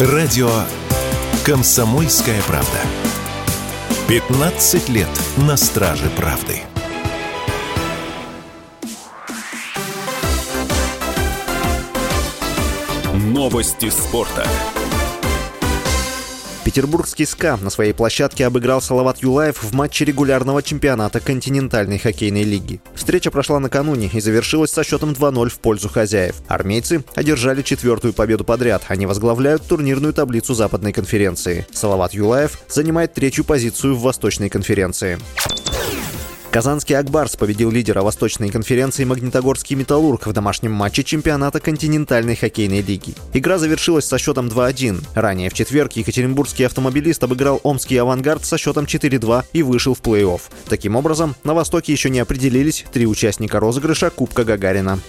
Радио «Комсомольская правда». 15 лет на страже правды. Новости спорта. Петербургский СКА на своей площадке обыграл Салават Юлаев в матче регулярного чемпионата континентальной хоккейной лиги. Встреча прошла накануне и завершилась со счетом 2-0 в пользу хозяев. Армейцы одержали четвертую победу подряд. Они возглавляют турнирную таблицу Западной конференции. Салават Юлаев занимает третью позицию в Восточной конференции. Казанский «Акбарс» победил лидера Восточной конференции «Магнитогорский Металлург» в домашнем матче чемпионата континентальной хоккейной лиги. Игра завершилась со счетом 2-1. Ранее в четверг екатеринбургский автомобилист обыграл омский «Авангард» со счетом 4-2 и вышел в плей-офф. Таким образом, на Востоке еще не определились три участника розыгрыша Кубка Гагарина.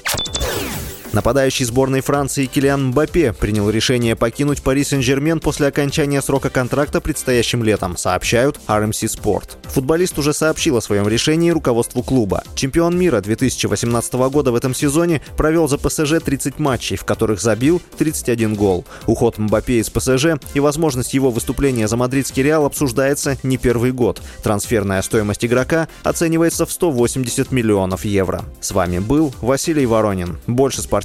Нападающий сборной Франции Килиан Мбаппе принял решение покинуть Пари Сен-Жермен после окончания срока контракта предстоящим летом, сообщают RMC Sport. Футболист уже сообщил о своем решении руководству клуба. Чемпион мира 2018 года в этом сезоне провел за ПСЖ 30 матчей, в которых забил 31 гол. Уход Мбаппе из ПСЖ и возможность его выступления за мадридский Реал обсуждается не первый год. Трансферная стоимость игрока оценивается в 180 миллионов евро. С вами был Василий Воронин. Больше спортивных